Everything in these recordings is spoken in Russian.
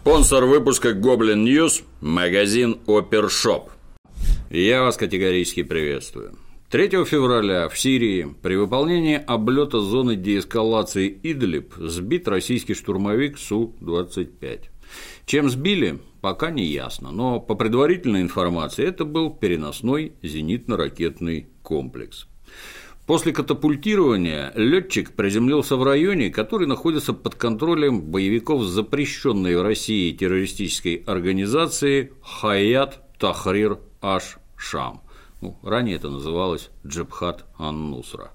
Спонсор выпуска Goblin News – магазин Опершоп. Я вас категорически приветствую. 3 февраля в Сирии при выполнении облета зоны деэскалации Идлиб сбит российский штурмовик Су-25. Чем сбили, пока не ясно, но по предварительной информации это был переносной зенитно-ракетный комплекс. После катапультирования летчик приземлился в районе, который находится под контролем боевиков запрещенной в России террористической организации Хаят Тахрир Аш Шам. Ну, ранее это называлось Джабхат Ан-Нусра.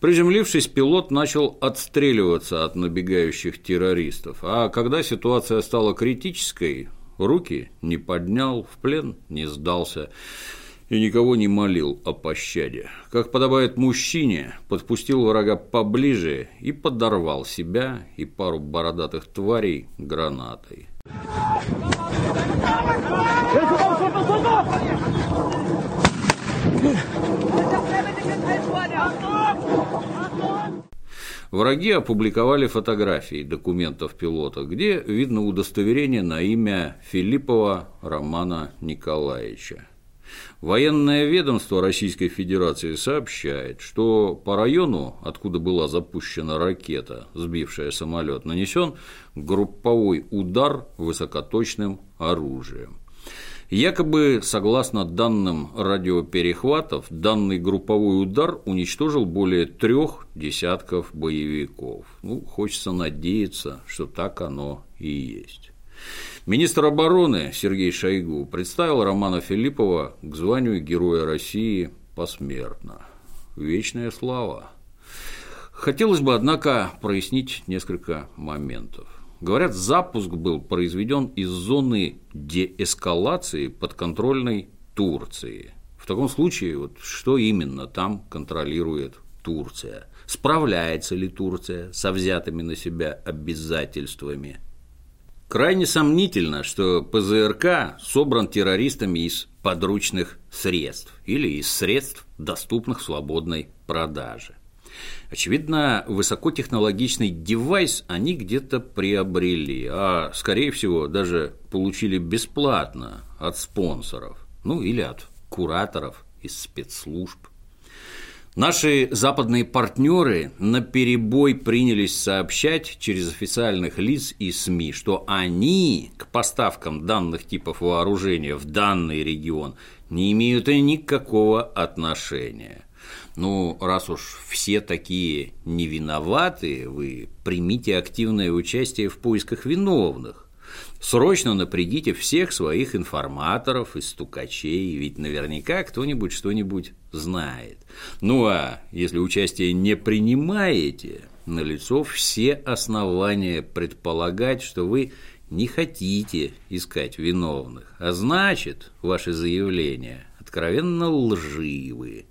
Приземлившись, пилот начал отстреливаться от набегающих террористов, а когда ситуация стала критической, руки не поднял, в плен не сдался и никого не молил о пощаде. Как подобает мужчине, подпустил врага поближе и подорвал себя и пару бородатых тварей гранатой. Враги опубликовали фотографии документов пилота, где видно удостоверение на имя Филиппова Романа Николаевича. Военное ведомство Российской Федерации сообщает, что по району, откуда была запущена ракета, сбившая самолет, нанесен групповой удар высокоточным оружием. Якобы, согласно данным радиоперехватов, данный групповой удар уничтожил более трех десятков боевиков. Ну, хочется надеяться, что так оно и есть. Министр обороны Сергей Шойгу представил Романа Филиппова к званию Героя России посмертно. Вечная слава. Хотелось бы, однако, прояснить несколько моментов. Говорят, запуск был произведен из зоны деэскалации подконтрольной Турции. В таком случае, вот что именно там контролирует Турция? Справляется ли Турция со взятыми на себя обязательствами? Крайне сомнительно, что ПЗРК собран террористами из подручных средств или из средств, доступных свободной продаже. Очевидно, высокотехнологичный девайс они где-то приобрели, а, скорее всего, даже получили бесплатно от спонсоров, ну или от кураторов из спецслужб. Наши западные партнеры на перебой принялись сообщать через официальных лиц и СМИ, что они к поставкам данных типов вооружения в данный регион не имеют никакого отношения. Ну, раз уж все такие не виноваты, вы примите активное участие в поисках виновных. Срочно напрягите всех своих информаторов и стукачей, ведь наверняка кто-нибудь что-нибудь знает. Ну а если участие не принимаете, налицо все основания предполагать, что вы не хотите искать виновных, а значит, ваши заявления откровенно лживые.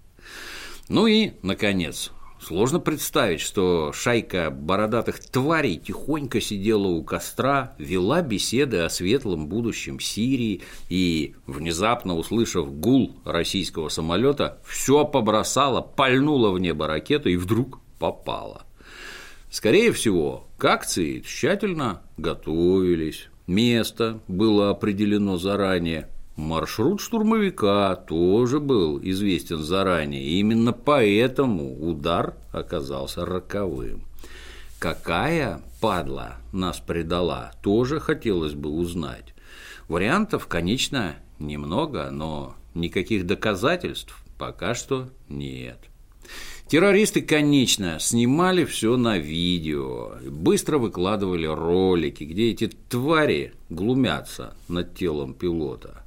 Ну и, наконец, Сложно представить, что шайка бородатых тварей тихонько сидела у костра, вела беседы о светлом будущем Сирии и, внезапно услышав гул российского самолета, все побросала, пальнула в небо ракету и вдруг попала. Скорее всего, к акции тщательно готовились, место было определено заранее, Маршрут штурмовика тоже был известен заранее, и именно поэтому удар оказался роковым. Какая падла нас предала, тоже хотелось бы узнать. Вариантов, конечно, немного, но никаких доказательств пока что нет. Террористы, конечно, снимали все на видео, быстро выкладывали ролики, где эти твари глумятся над телом пилота –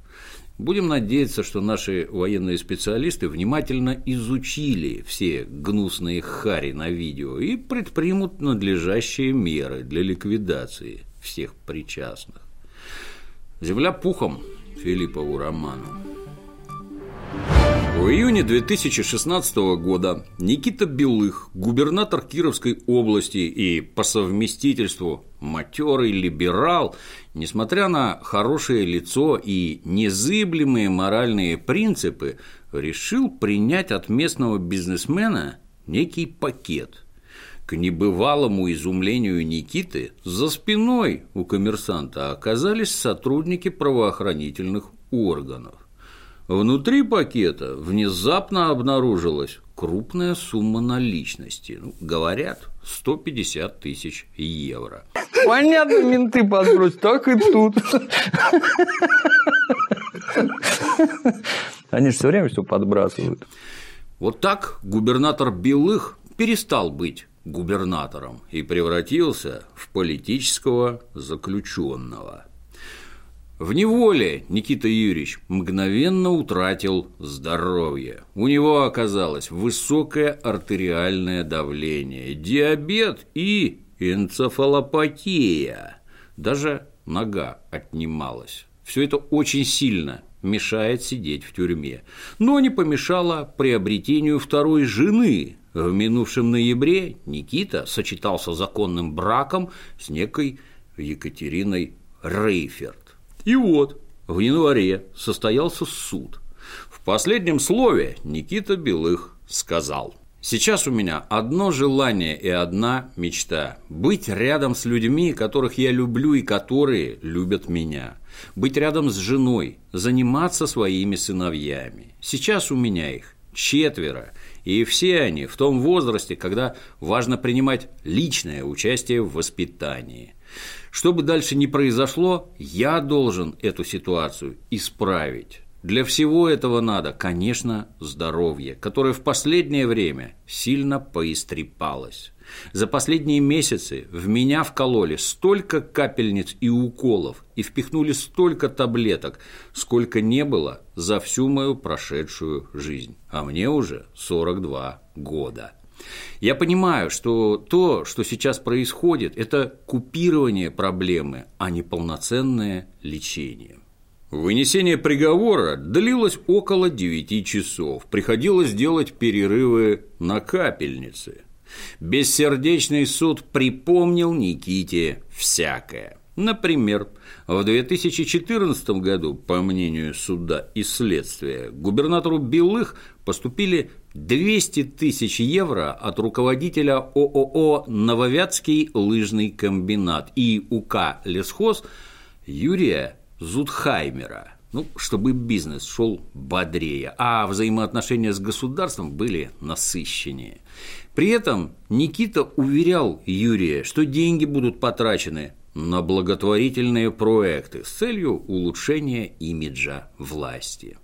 Будем надеяться, что наши военные специалисты внимательно изучили все гнусные хари на видео и предпримут надлежащие меры для ликвидации всех причастных. Земля пухом Филиппову роману. В июне 2016 года Никита Белых, губернатор Кировской области и по совместительству матерый либерал, несмотря на хорошее лицо и незыблемые моральные принципы, решил принять от местного бизнесмена некий пакет. К небывалому изумлению Никиты за спиной у коммерсанта оказались сотрудники правоохранительных органов. Внутри пакета внезапно обнаружилась крупная сумма наличности. Ну, говорят, 150 тысяч евро. Понятно, менты подбросят, так и тут. Они же все время все подбрасывают. Вот так губернатор Белых перестал быть губернатором и превратился в политического заключенного. В неволе Никита Юрьевич мгновенно утратил здоровье. У него оказалось высокое артериальное давление, диабет и энцефалопатия. Даже нога отнималась. Все это очень сильно мешает сидеть в тюрьме, но не помешало приобретению второй жены. В минувшем ноябре Никита сочетался законным браком с некой Екатериной Рейферт. И вот, в январе состоялся суд. В последнем слове Никита Белых сказал Сейчас у меня одно желание и одна мечта – быть рядом с людьми, которых я люблю и которые любят меня. Быть рядом с женой, заниматься своими сыновьями. Сейчас у меня их четверо, и все они в том возрасте, когда важно принимать личное участие в воспитании. Что бы дальше ни произошло, я должен эту ситуацию исправить. Для всего этого надо, конечно, здоровье, которое в последнее время сильно поистрепалось. За последние месяцы в меня вкололи столько капельниц и уколов и впихнули столько таблеток, сколько не было за всю мою прошедшую жизнь. А мне уже 42 года. Я понимаю, что то, что сейчас происходит, это купирование проблемы, а не полноценное лечение. Вынесение приговора длилось около 9 часов. Приходилось делать перерывы на капельнице. Бессердечный суд припомнил Никите всякое. Например, в 2014 году, по мнению суда и следствия, губернатору Белых поступили 200 тысяч евро от руководителя ООО «Нововятский лыжный комбинат» и УК «Лесхоз» Юрия Зудхаймера, ну, чтобы бизнес шел бодрее, а взаимоотношения с государством были насыщеннее. При этом Никита уверял Юрия, что деньги будут потрачены на благотворительные проекты с целью улучшения имиджа власти.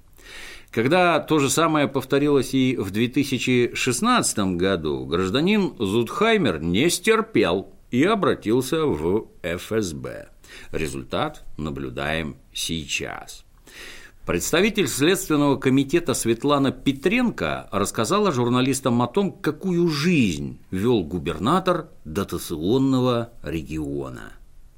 Когда то же самое повторилось и в 2016 году, гражданин Зудхаймер не стерпел и обратился в ФСБ. Результат наблюдаем сейчас. Представитель Следственного комитета Светлана Петренко рассказала журналистам о том, какую жизнь вел губернатор дотационного региона.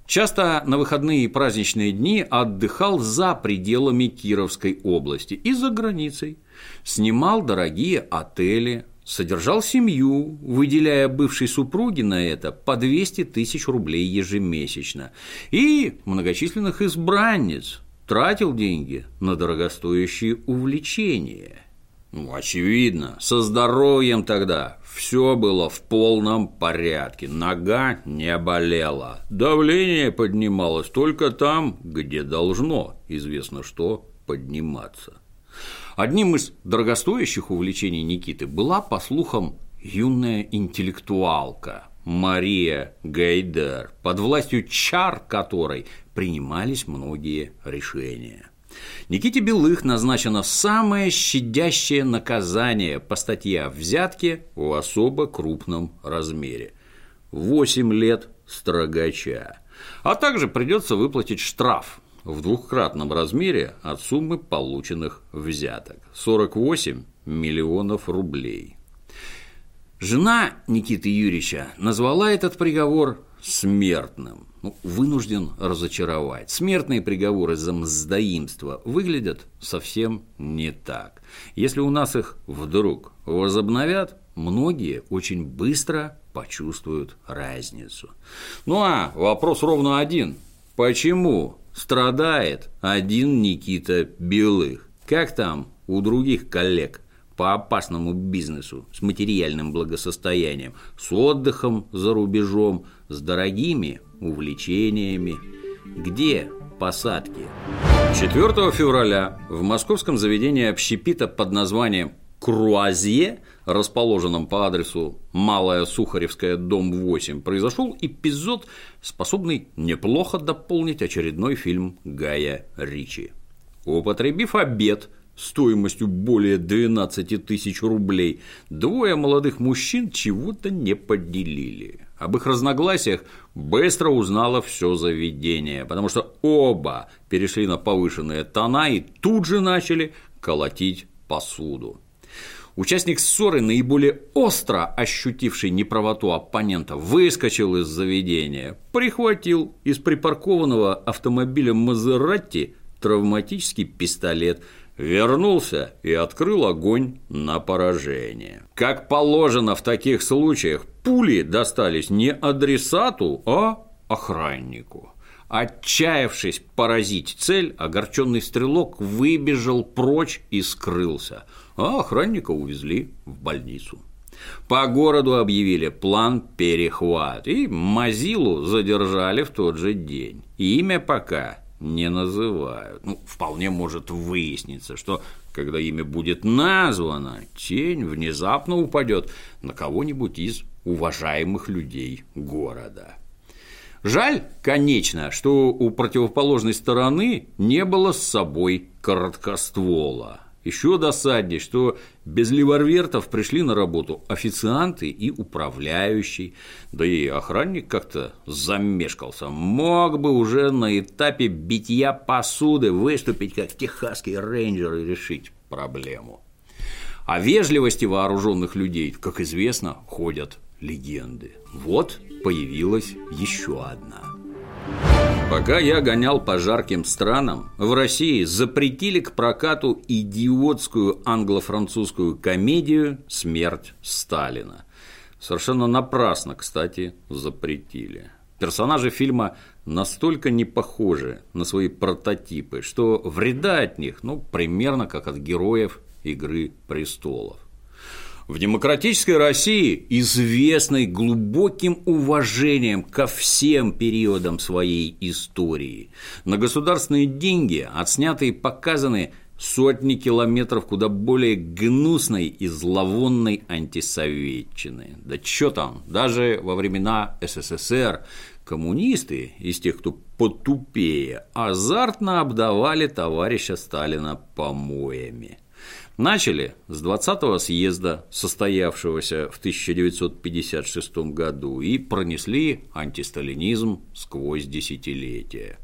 Часто на выходные и праздничные дни отдыхал за пределами Кировской области и за границей. Снимал дорогие отели, содержал семью, выделяя бывшей супруге на это по 200 тысяч рублей ежемесячно, и многочисленных избранниц, тратил деньги на дорогостоящие увлечения. Ну, очевидно, со здоровьем тогда все было в полном порядке, нога не болела, давление поднималось только там, где должно, известно что, подниматься. Одним из дорогостоящих увлечений Никиты была, по слухам, юная интеллектуалка Мария Гайдар, под властью чар которой принимались многие решения. Никите Белых назначено самое щадящее наказание по статье о взятке в особо крупном размере – 8 лет строгача. А также придется выплатить штраф в двухкратном размере от суммы полученных взяток – 48 миллионов рублей. Жена Никиты Юрьевича назвала этот приговор смертным ну, вынужден разочаровать. Смертные приговоры за мздоимство выглядят совсем не так. Если у нас их вдруг возобновят, многие очень быстро почувствуют разницу. Ну а вопрос ровно один. Почему страдает один Никита Белых? Как там у других коллег по опасному бизнесу с материальным благосостоянием, с отдыхом за рубежом, с дорогими увлечениями. Где посадки? 4 февраля в московском заведении общепита под названием Круазье, расположенном по адресу Малая Сухаревская, дом 8, произошел эпизод, способный неплохо дополнить очередной фильм Гая Ричи. Употребив обед стоимостью более 12 тысяч рублей, двое молодых мужчин чего-то не поделили. Об их разногласиях быстро узнало все заведение, потому что оба перешли на повышенные тона и тут же начали колотить посуду. Участник ссоры, наиболее остро ощутивший неправоту оппонента, выскочил из заведения, прихватил из припаркованного автомобиля Мазератти травматический пистолет, вернулся и открыл огонь на поражение. Как положено в таких случаях, пули достались не адресату, а охраннику. Отчаявшись поразить цель, огорченный стрелок выбежал прочь и скрылся, а охранника увезли в больницу. По городу объявили план перехват, и Мазилу задержали в тот же день. Имя пока не называют. Ну, вполне может выясниться, что когда имя будет названо, тень внезапно упадет на кого-нибудь из уважаемых людей города. Жаль, конечно, что у противоположной стороны не было с собой короткоствола. Еще досаднее, что без ливарвертов пришли на работу официанты и управляющий, да и охранник как-то замешкался. Мог бы уже на этапе битья посуды выступить как техасский рейнджер и решить проблему. О вежливости вооруженных людей, как известно, ходят легенды. Вот появилась еще одна. Пока я гонял по жарким странам, в России запретили к прокату идиотскую англо-французскую комедию «Смерть Сталина». Совершенно напрасно, кстати, запретили. Персонажи фильма настолько не похожи на свои прототипы, что вреда от них, ну, примерно как от героев «Игры престолов». В демократической России, известной глубоким уважением ко всем периодам своей истории, на государственные деньги отсняты и показаны сотни километров куда более гнусной и зловонной антисоветчины. Да что там, даже во времена СССР коммунисты из тех, кто потупее, азартно обдавали товарища Сталина помоями. Начали с 20-го съезда, состоявшегося в 1956 году, и пронесли антисталинизм сквозь десятилетия.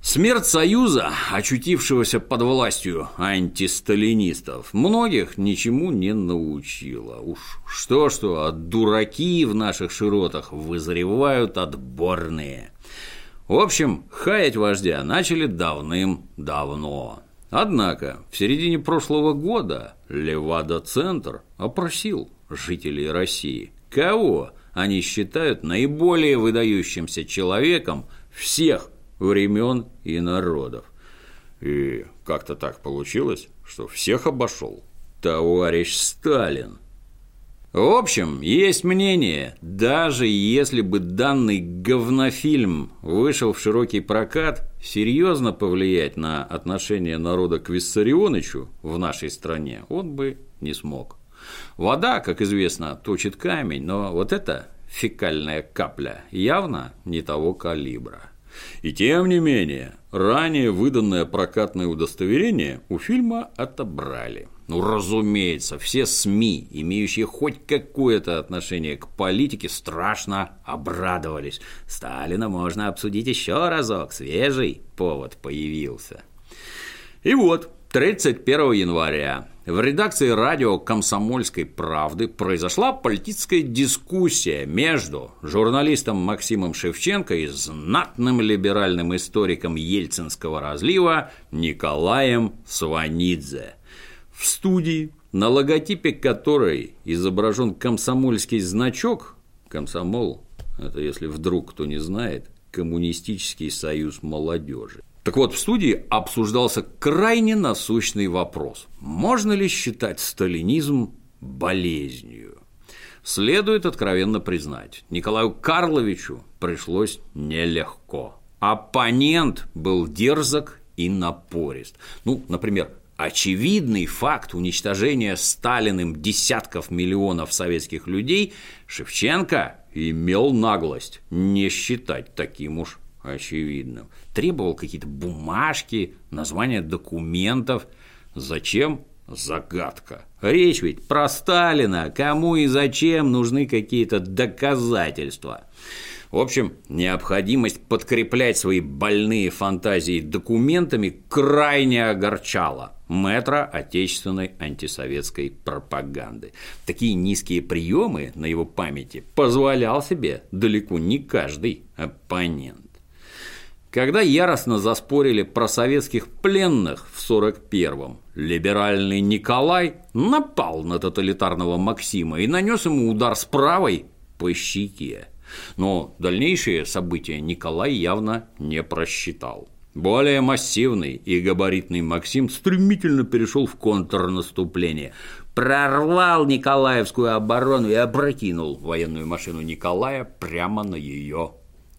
Смерть Союза, очутившегося под властью антисталинистов, многих ничему не научила. Уж что-что, а дураки в наших широтах вызревают отборные. В общем, хаять вождя начали давным-давно. Однако в середине прошлого года Левада-центр опросил жителей России, кого они считают наиболее выдающимся человеком всех времен и народов. И как-то так получилось, что всех обошел товарищ Сталин. В общем, есть мнение, даже если бы данный говнофильм вышел в широкий прокат, серьезно повлиять на отношение народа к Виссарионовичу в нашей стране он бы не смог. Вода, как известно, точит камень, но вот эта фекальная капля явно не того калибра. И тем не менее, ранее выданное прокатное удостоверение у фильма отобрали. Ну, разумеется, все СМИ, имеющие хоть какое-то отношение к политике, страшно обрадовались. Сталина можно обсудить еще разок, свежий повод появился. И вот, 31 января в редакции радио «Комсомольской правды» произошла политическая дискуссия между журналистом Максимом Шевченко и знатным либеральным историком ельцинского разлива Николаем Сванидзе – в студии, на логотипе которой изображен комсомольский значок, комсомол – это, если вдруг кто не знает, коммунистический союз молодежи. Так вот, в студии обсуждался крайне насущный вопрос. Можно ли считать сталинизм болезнью? Следует откровенно признать, Николаю Карловичу пришлось нелегко. Оппонент был дерзок и напорист. Ну, например, очевидный факт уничтожения Сталиным десятков миллионов советских людей Шевченко имел наглость не считать таким уж очевидным. Требовал какие-то бумажки, названия документов. Зачем? Загадка. Речь ведь про Сталина. Кому и зачем нужны какие-то доказательства? В общем, необходимость подкреплять свои больные фантазии документами крайне огорчала метра отечественной антисоветской пропаганды. Такие низкие приемы на его памяти позволял себе далеко не каждый оппонент. Когда яростно заспорили про советских пленных в 41-м, либеральный Николай напал на тоталитарного Максима и нанес ему удар с правой по щеке. Но дальнейшие события Николай явно не просчитал. Более массивный и габаритный Максим стремительно перешел в контрнаступление, прорвал Николаевскую оборону и опрокинул военную машину Николая прямо на ее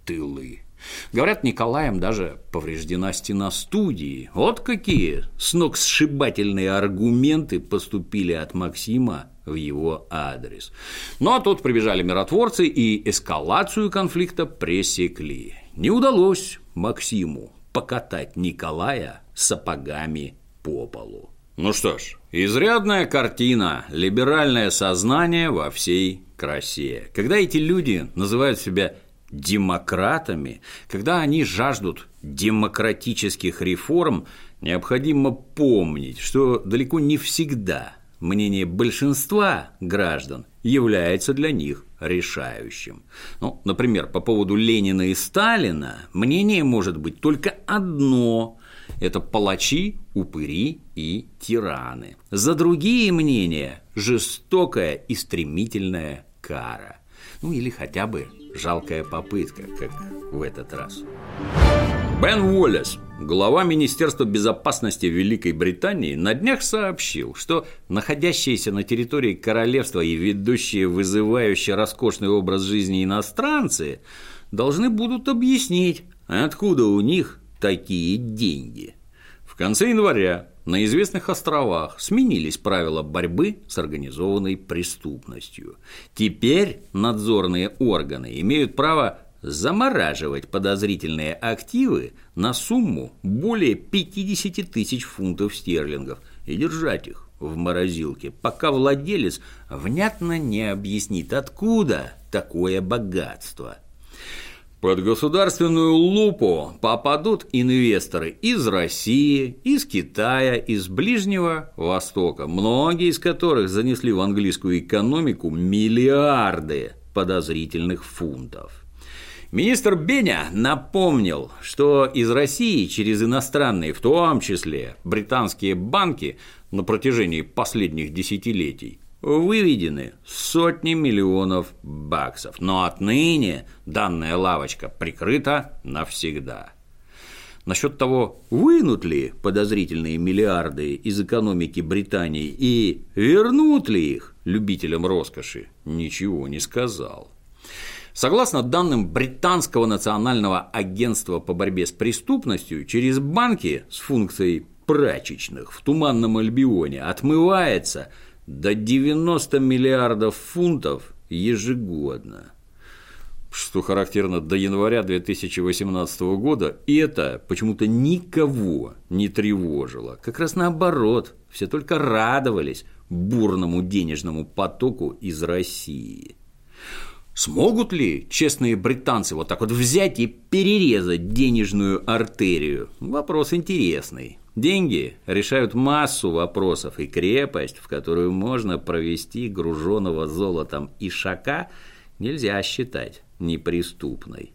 тылы. Говорят, Николаем даже повреждена стена студии. Вот какие сногсшибательные аргументы поступили от Максима в его адрес. Ну а тут прибежали миротворцы и эскалацию конфликта пресекли. Не удалось Максиму покатать Николая сапогами по полу. Ну что ж, изрядная картина, либеральное сознание во всей красе. Когда эти люди называют себя демократами, когда они жаждут демократических реформ, необходимо помнить, что далеко не всегда мнение большинства граждан является для них решающим. Ну, например, по поводу Ленина и Сталина мнение может быть только одно – это палачи, упыри и тираны. За другие мнения – жестокая и стремительная кара. Ну или хотя бы жалкая попытка, как в этот раз. Бен Уоллес, глава Министерства безопасности Великой Британии, на днях сообщил, что находящиеся на территории королевства и ведущие вызывающие роскошный образ жизни иностранцы должны будут объяснить, откуда у них такие деньги. В конце января на известных островах сменились правила борьбы с организованной преступностью. Теперь надзорные органы имеют право замораживать подозрительные активы на сумму более 50 тысяч фунтов стерлингов и держать их в морозилке, пока владелец внятно не объяснит, откуда такое богатство. Под государственную лупу попадут инвесторы из России, из Китая, из Ближнего Востока, многие из которых занесли в английскую экономику миллиарды подозрительных фунтов. Министр Беня напомнил, что из России через иностранные, в том числе британские банки, на протяжении последних десятилетий выведены сотни миллионов баксов, но отныне данная лавочка прикрыта навсегда. Насчет того, вынут ли подозрительные миллиарды из экономики Британии и вернут ли их любителям роскоши, ничего не сказал. Согласно данным Британского национального агентства по борьбе с преступностью, через банки с функцией прачечных в Туманном Альбионе отмывается до 90 миллиардов фунтов ежегодно. Что характерно до января 2018 года, и это почему-то никого не тревожило. Как раз наоборот, все только радовались бурному денежному потоку из России. Смогут ли честные британцы вот так вот взять и перерезать денежную артерию? Вопрос интересный. Деньги решают массу вопросов, и крепость, в которую можно провести груженного золотом ишака, нельзя считать неприступной.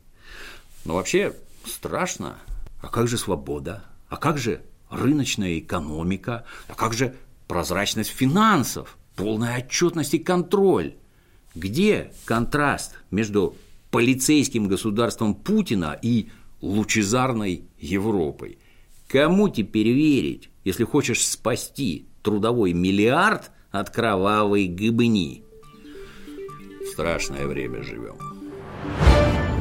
Но вообще страшно. А как же свобода? А как же рыночная экономика? А как же прозрачность финансов? Полная отчетность и контроль? Где контраст между полицейским государством Путина и лучезарной Европой? Кому теперь верить, если хочешь спасти трудовой миллиард от кровавой гыбни? Страшное время живем.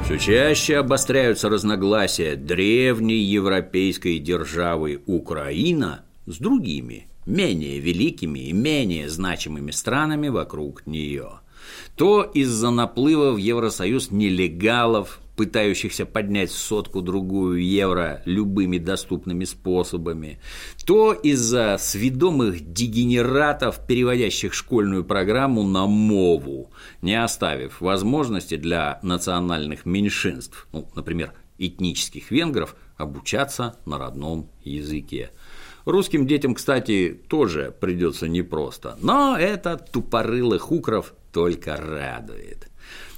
Все чаще обостряются разногласия древней европейской державы Украина с другими, менее великими и менее значимыми странами вокруг нее. То из-за наплыва в Евросоюз нелегалов, пытающихся поднять сотку-другую евро любыми доступными способами, то из-за сведомых дегенератов, переводящих школьную программу на мову, не оставив возможности для национальных меньшинств, ну, например, этнических венгров, обучаться на родном языке. Русским детям, кстати, тоже придется непросто, но это тупорылых укров только радует.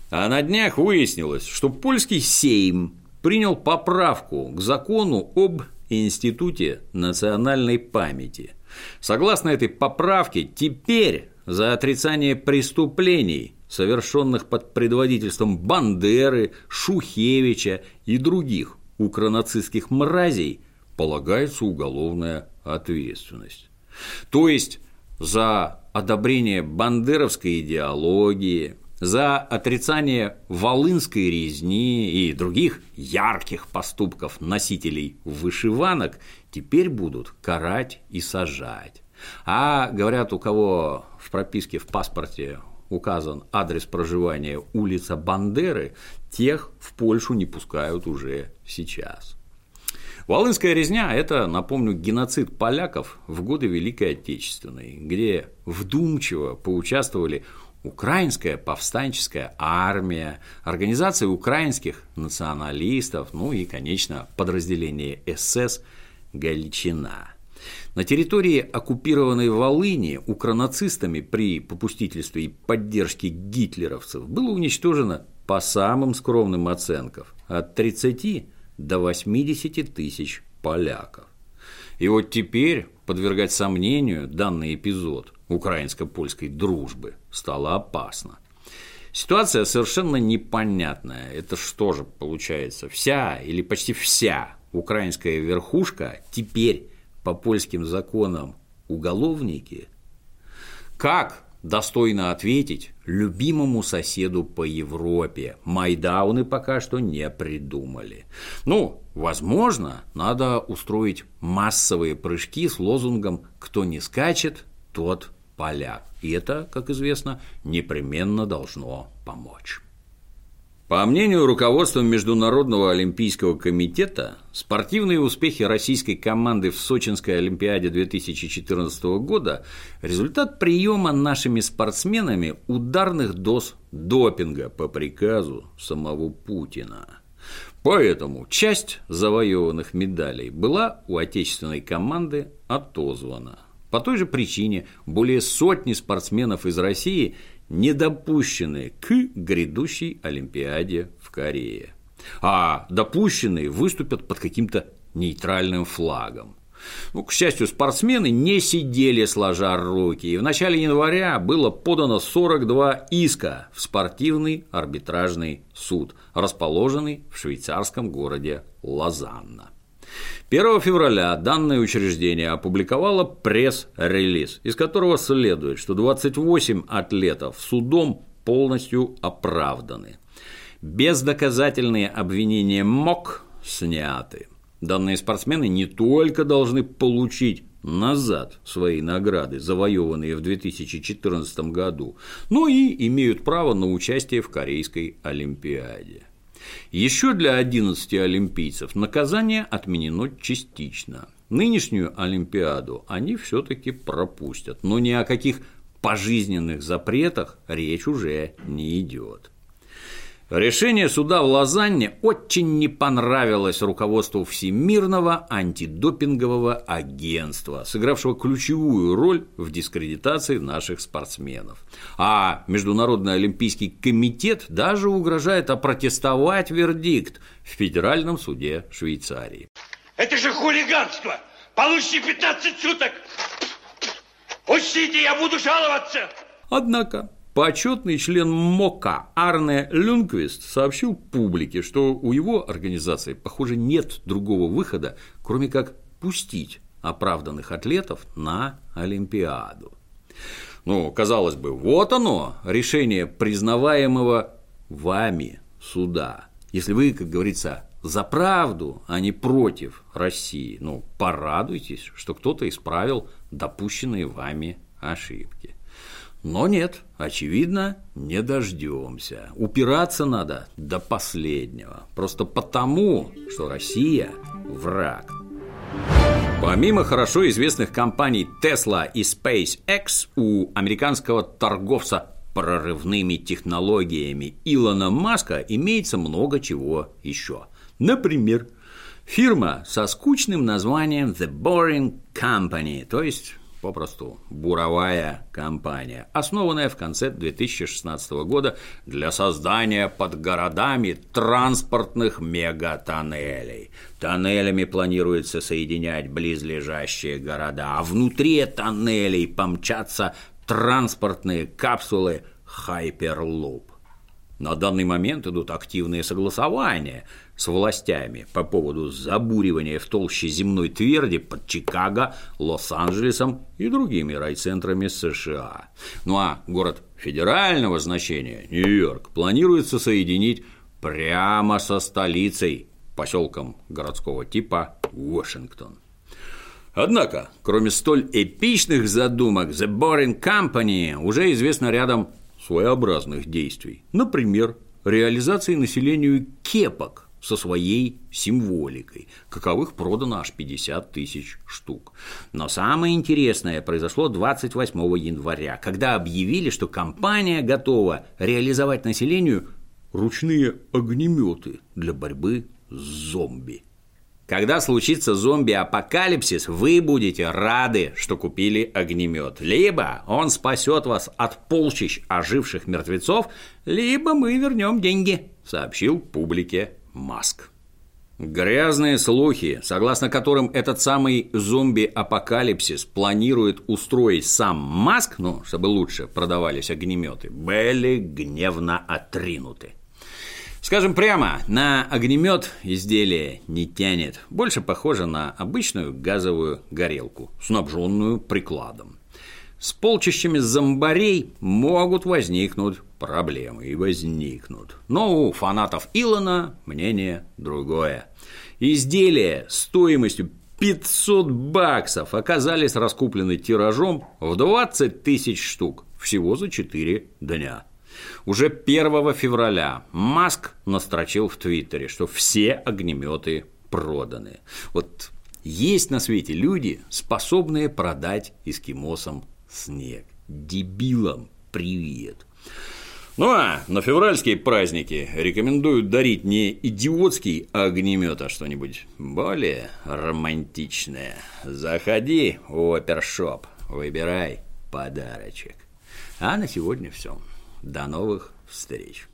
А на днях выяснилось, что польский Сейм принял поправку к закону об Институте национальной памяти. Согласно этой поправке, теперь за отрицание преступлений, совершенных под предводительством Бандеры, Шухевича и других укронацистских мразей, полагается уголовная ответственность. То есть за одобрение бандеровской идеологии, за отрицание волынской резни и других ярких поступков носителей вышиванок теперь будут карать и сажать. А говорят, у кого в прописке в паспорте указан адрес проживания улица Бандеры, тех в Польшу не пускают уже сейчас. Волынская резня – это, напомню, геноцид поляков в годы Великой Отечественной, где вдумчиво поучаствовали Украинская повстанческая армия, организация украинских националистов, ну и, конечно, подразделение СС «Галичина». На территории оккупированной Волыни укронацистами при попустительстве и поддержке гитлеровцев было уничтожено по самым скромным оценкам от 30 до 80 тысяч поляков. И вот теперь подвергать сомнению данный эпизод украинско-польской дружбы стало опасно. Ситуация совершенно непонятная. Это что же получается? Вся или почти вся украинская верхушка теперь по польским законам уголовники? Как достойно ответить любимому соседу по Европе. Майдауны пока что не придумали. Ну, возможно, надо устроить массовые прыжки с лозунгом «Кто не скачет, тот поляк». И это, как известно, непременно должно помочь. По мнению руководства Международного олимпийского комитета, спортивные успехи российской команды в Сочинской Олимпиаде 2014 года – результат приема нашими спортсменами ударных доз допинга по приказу самого Путина. Поэтому часть завоеванных медалей была у отечественной команды отозвана. По той же причине более сотни спортсменов из России не допущены к грядущей Олимпиаде в Корее. А допущенные выступят под каким-то нейтральным флагом. Ну, к счастью, спортсмены не сидели сложа руки, и в начале января было подано 42 иска в спортивный арбитражный суд, расположенный в швейцарском городе Лозанна. 1 февраля данное учреждение опубликовало пресс-релиз, из которого следует, что 28 атлетов судом полностью оправданы. Бездоказательные обвинения МОК сняты. Данные спортсмены не только должны получить назад свои награды, завоеванные в 2014 году, но и имеют право на участие в Корейской Олимпиаде. Еще для 11 олимпийцев наказание отменено частично. Нынешнюю Олимпиаду они все-таки пропустят, но ни о каких пожизненных запретах речь уже не идет. Решение суда в Лозанне очень не понравилось руководству Всемирного антидопингового агентства, сыгравшего ключевую роль в дискредитации наших спортсменов. А Международный олимпийский комитет даже угрожает опротестовать вердикт в Федеральном суде Швейцарии. Это же хулиганство! Получите 15 суток! Пустите, я буду жаловаться! Однако Почетный член МОКа Арне Люнквист сообщил публике, что у его организации, похоже, нет другого выхода, кроме как пустить оправданных атлетов на Олимпиаду. Ну, казалось бы, вот оно, решение признаваемого вами суда. Если вы, как говорится, за правду, а не против России, ну, порадуйтесь, что кто-то исправил допущенные вами ошибки. Но нет, очевидно, не дождемся. Упираться надо до последнего. Просто потому, что Россия – враг. Помимо хорошо известных компаний Tesla и SpaceX, у американского торговца прорывными технологиями Илона Маска имеется много чего еще. Например, фирма со скучным названием The Boring Company, то есть попросту буровая компания, основанная в конце 2016 года для создания под городами транспортных мегатоннелей. Тоннелями планируется соединять близлежащие города, а внутри тоннелей помчатся транспортные капсулы Hyperloop. На данный момент идут активные согласования с властями по поводу забуривания в толще земной тверди под Чикаго, Лос-Анджелесом и другими райцентрами США. Ну а город федерального значения, Нью-Йорк, планируется соединить прямо со столицей, поселком городского типа Вашингтон. Однако, кроме столь эпичных задумок, The Boring Company уже известно рядом своеобразных действий. Например, реализации населению кепок со своей символикой, каковых продано аж 50 тысяч штук. Но самое интересное произошло 28 января, когда объявили, что компания готова реализовать населению ручные огнеметы для борьбы с зомби. Когда случится зомби-апокалипсис, вы будете рады, что купили огнемет. Либо он спасет вас от полчищ оживших мертвецов, либо мы вернем деньги, сообщил публике Маск. Грязные слухи, согласно которым этот самый зомби-апокалипсис планирует устроить сам Маск, ну, чтобы лучше продавались огнеметы, были гневно отринуты. Скажем прямо, на огнемет изделие не тянет, больше похоже на обычную газовую горелку, снабженную прикладом. С полчищами зомбарей могут возникнуть проблемы и возникнут. Но у фанатов Илона мнение другое. Изделия стоимостью 500 баксов оказались раскуплены тиражом в 20 тысяч штук всего за 4 дня. Уже 1 февраля Маск настрочил в Твиттере, что все огнеметы проданы. Вот есть на свете люди, способные продать эскимосам снег. Дебилам привет. Ну а на февральские праздники рекомендуют дарить не идиотский огнемет, а что-нибудь более романтичное. Заходи в опершоп, выбирай подарочек. А на сегодня все. До новых встреч!